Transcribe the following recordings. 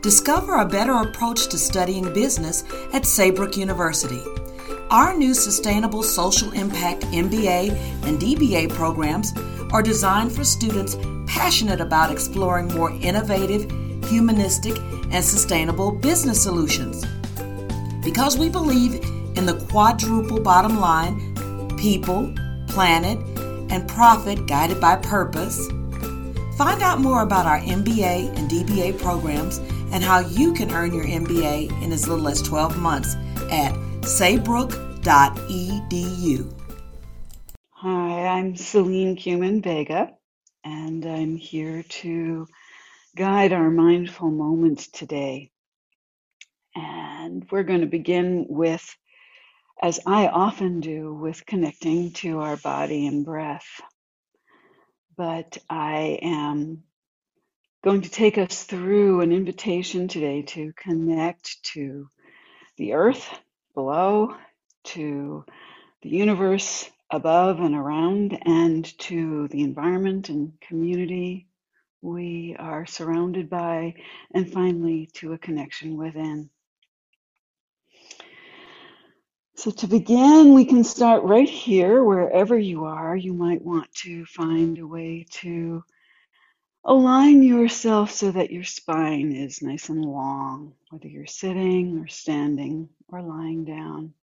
Discover a better approach to studying business at Saybrook University. Our new Sustainable Social Impact MBA and DBA programs are designed for students passionate about exploring more innovative, humanistic, and sustainable business solutions. Because we believe in the quadruple bottom line people, planet, and profit guided by purpose. Find out more about our MBA and DBA programs and how you can earn your MBA in as little as 12 months at saybrook.edu. Hi, I'm Selene Kumin Vega, and I'm here to guide our mindful moments today. And we're going to begin with, as I often do, with connecting to our body and breath. But I am going to take us through an invitation today to connect to the earth below, to the universe above and around, and to the environment and community we are surrounded by, and finally to a connection within. So, to begin, we can start right here, wherever you are. You might want to find a way to align yourself so that your spine is nice and long, whether you're sitting or standing or lying down.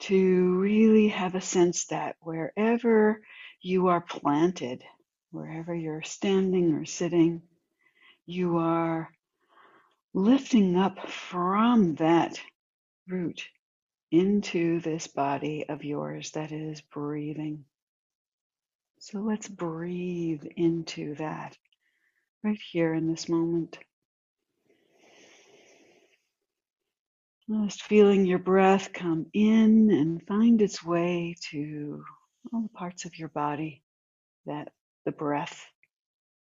To really have a sense that wherever you are planted, wherever you're standing or sitting, you are lifting up from that root into this body of yours that is breathing. So let's breathe into that right here in this moment. Just feeling your breath come in and find its way to all the parts of your body that the breath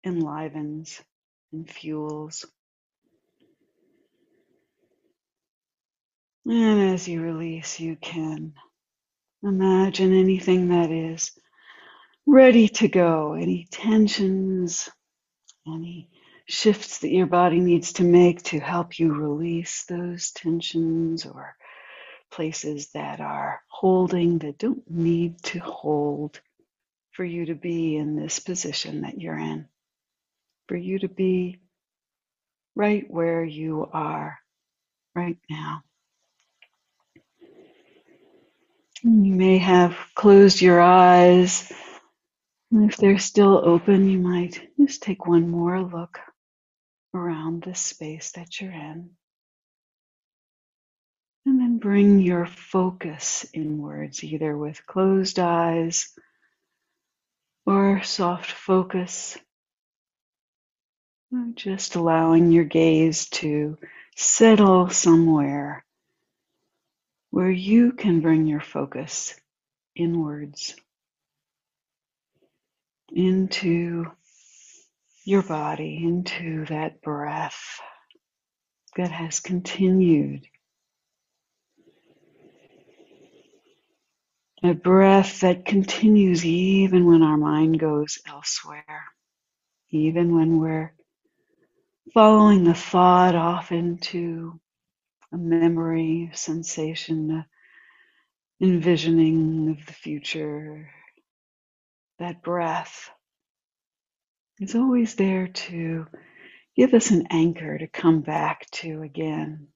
enlivens and fuels. And as you release, you can imagine anything that is ready to go, any tensions, any shifts that your body needs to make to help you release those tensions or places that are holding that don't need to hold for you to be in this position that you're in, for you to be right where you are right now. You may have closed your eyes. If they're still open, you might just take one more look around the space that you're in. And then bring your focus inwards, either with closed eyes or soft focus. Just allowing your gaze to settle somewhere where you can bring your focus inwards into your body, into that breath that has continued. A breath that continues even when our mind goes elsewhere, even when we're following the thought off into a memory, sensation, envisioning of the future. That breath is always there to give us an anchor to come back to again,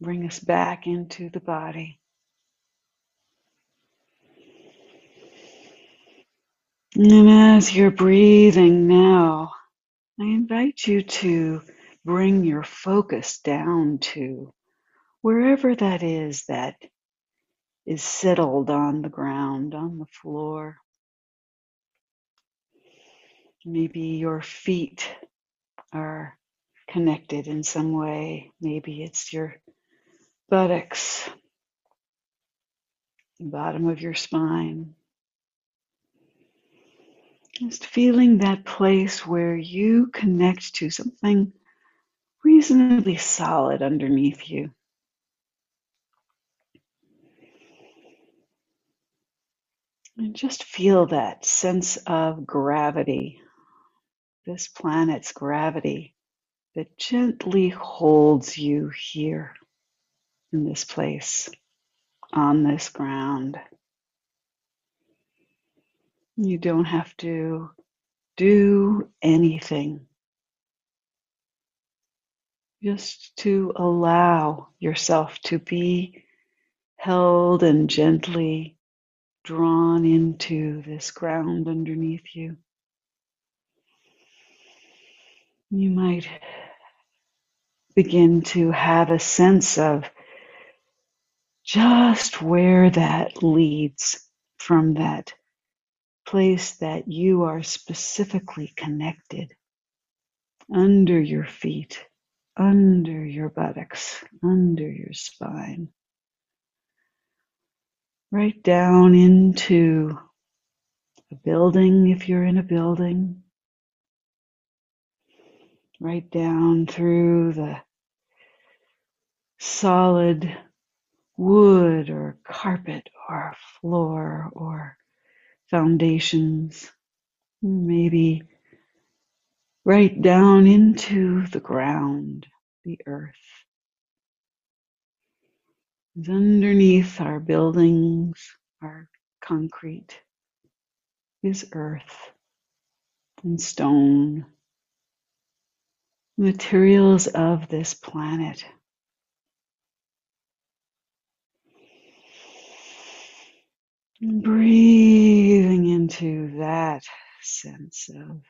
bring us back into the body. And as you're breathing now, I invite you to bring your focus down to wherever that is that is settled on the ground, on the floor. Maybe your feet are connected in some way. Maybe it's your buttocks, the bottom of your spine. Just feeling that place where you connect to something reasonably solid underneath you. And just feel that sense of gravity, this planet's gravity that gently holds you here in this place, on this ground. You don't have to do anything, just to allow yourself to be held and gently drawn into this ground underneath you. You might begin to have a sense of just where that leads from that place that you are specifically connected under your feet, under your buttocks, under your spine, right down into a building if you're in a building, right down through the solid wood or carpet or floor or foundations, maybe right down into the ground, the earth. Underneath our buildings, our concrete, is earth and stone, materials of this planet. Breathing into that sense of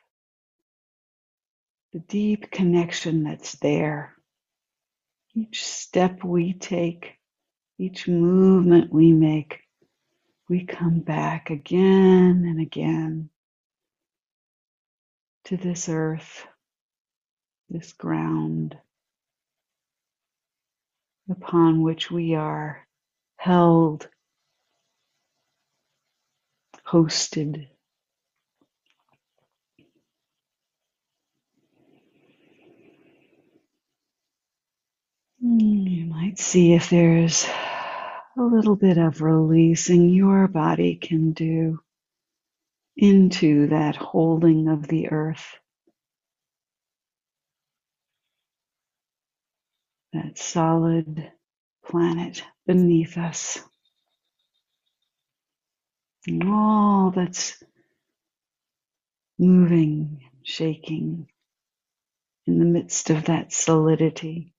the deep connection that's there. Each step we take, each movement we make, we come back again and again to this earth, this ground upon which we are held hosted. Hmm, you might see if there's a little bit of releasing your body can do into that holding of the earth. That solid planet beneath us and all that's moving, shaking in the midst of that solidity.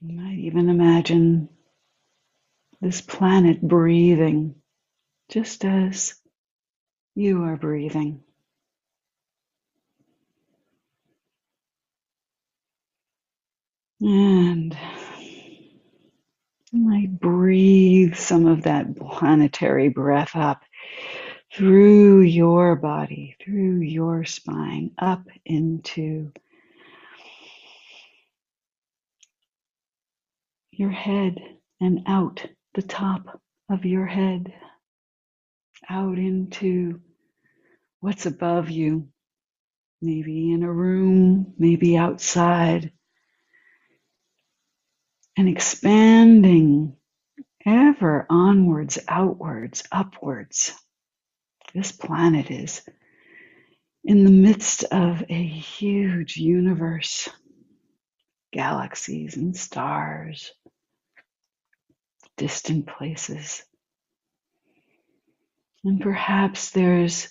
You might even imagine this planet breathing just as you are breathing. And I breathe some of that planetary breath up through your body, through your spine, up into your head and out the top of your head, out into what's above you, maybe in a room, maybe outside and expanding ever onwards, outwards, upwards. This planet is in the midst of a huge universe, galaxies and stars, distant places. And perhaps there's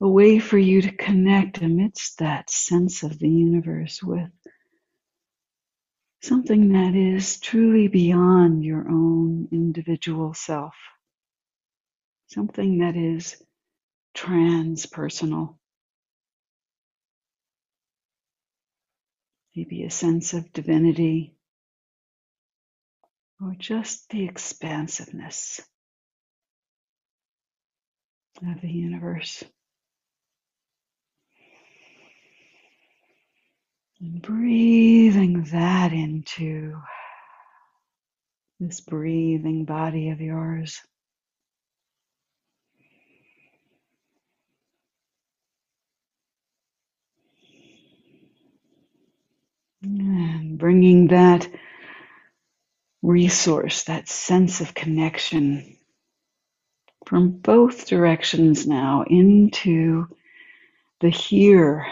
a way for you to connect amidst that sense of the universe with something that is truly beyond your own individual self, something that is transpersonal. Maybe a sense of divinity or just the expansiveness of the universe. And breathing that into this breathing body of yours. And bringing that resource, that sense of connection from both directions now into the here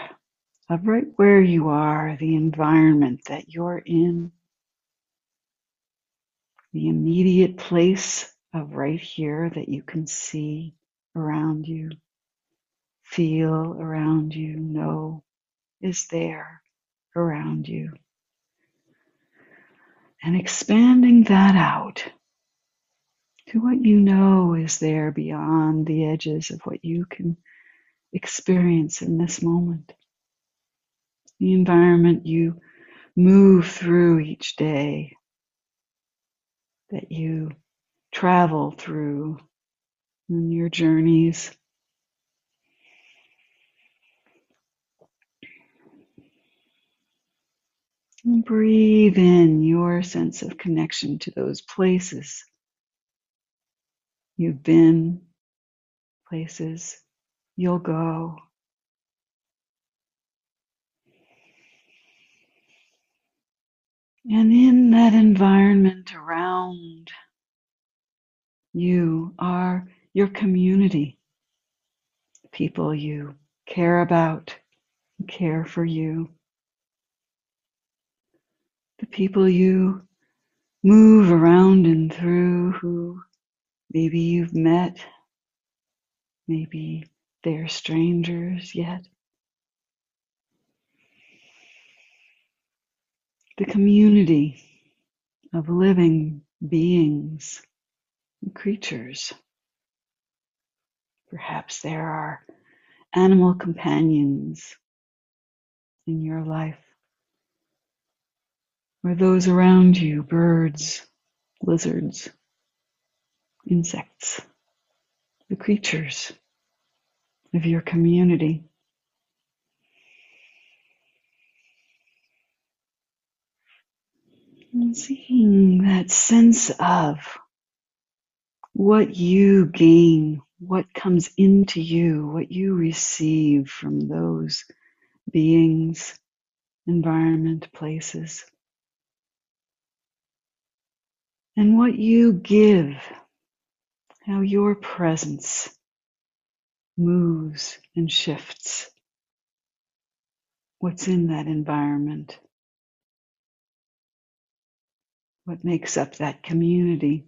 of right where you are, the environment that you're in, the immediate place of right here that you can see around you, feel around you, know is there around you. And expanding that out to what you know is there beyond the edges of what you can experience in this moment. The environment you move through each day, that you travel through in your journeys. And breathe in your sense of connection to those places you've been, places you'll go. And in that environment around you are your community, people you care about, care for you, the people you move around and through who maybe you've met, maybe they're strangers yet. The community of living beings and creatures. Perhaps there are animal companions in your life, or those around you, birds, lizards, insects, the creatures of your community. And seeing that sense of what you gain, what comes into you, what you receive from those beings, environment, places, and what you give, how your presence moves and shifts what's in that environment, what makes up that community.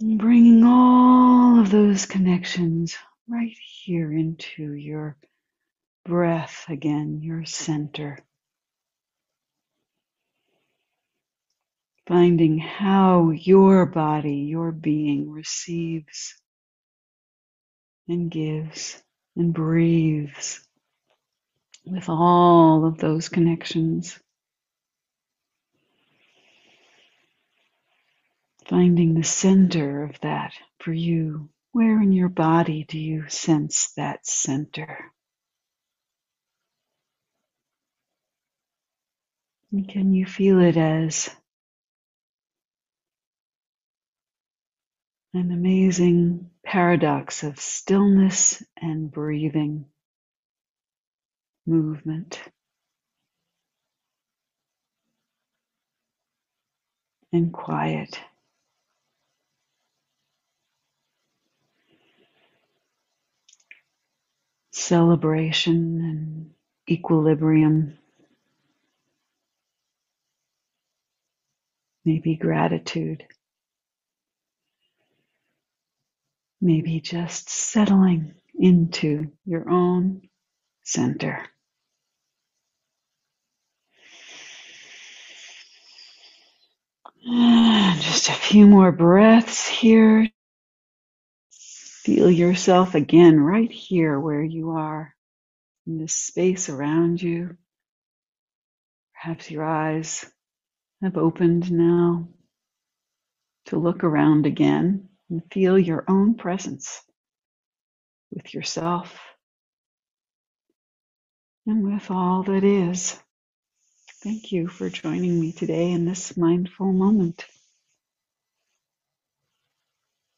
bringing all of those connections right here into your breath again, your center. Finding how your body, your being receives and gives and breathes with all of those connections. Finding the center of that for you. Where in your body do you sense that center? And can you feel it as an amazing paradox of stillness and breathing, movement, and quiet? celebration and equilibrium, maybe gratitude, maybe just settling into your own center. just a few more breaths here. Feel yourself again right here where you are in this space around you. Perhaps your eyes have opened now to look around again and feel your own presence with yourself and with all that is. Thank you for joining me today in this mindful moment.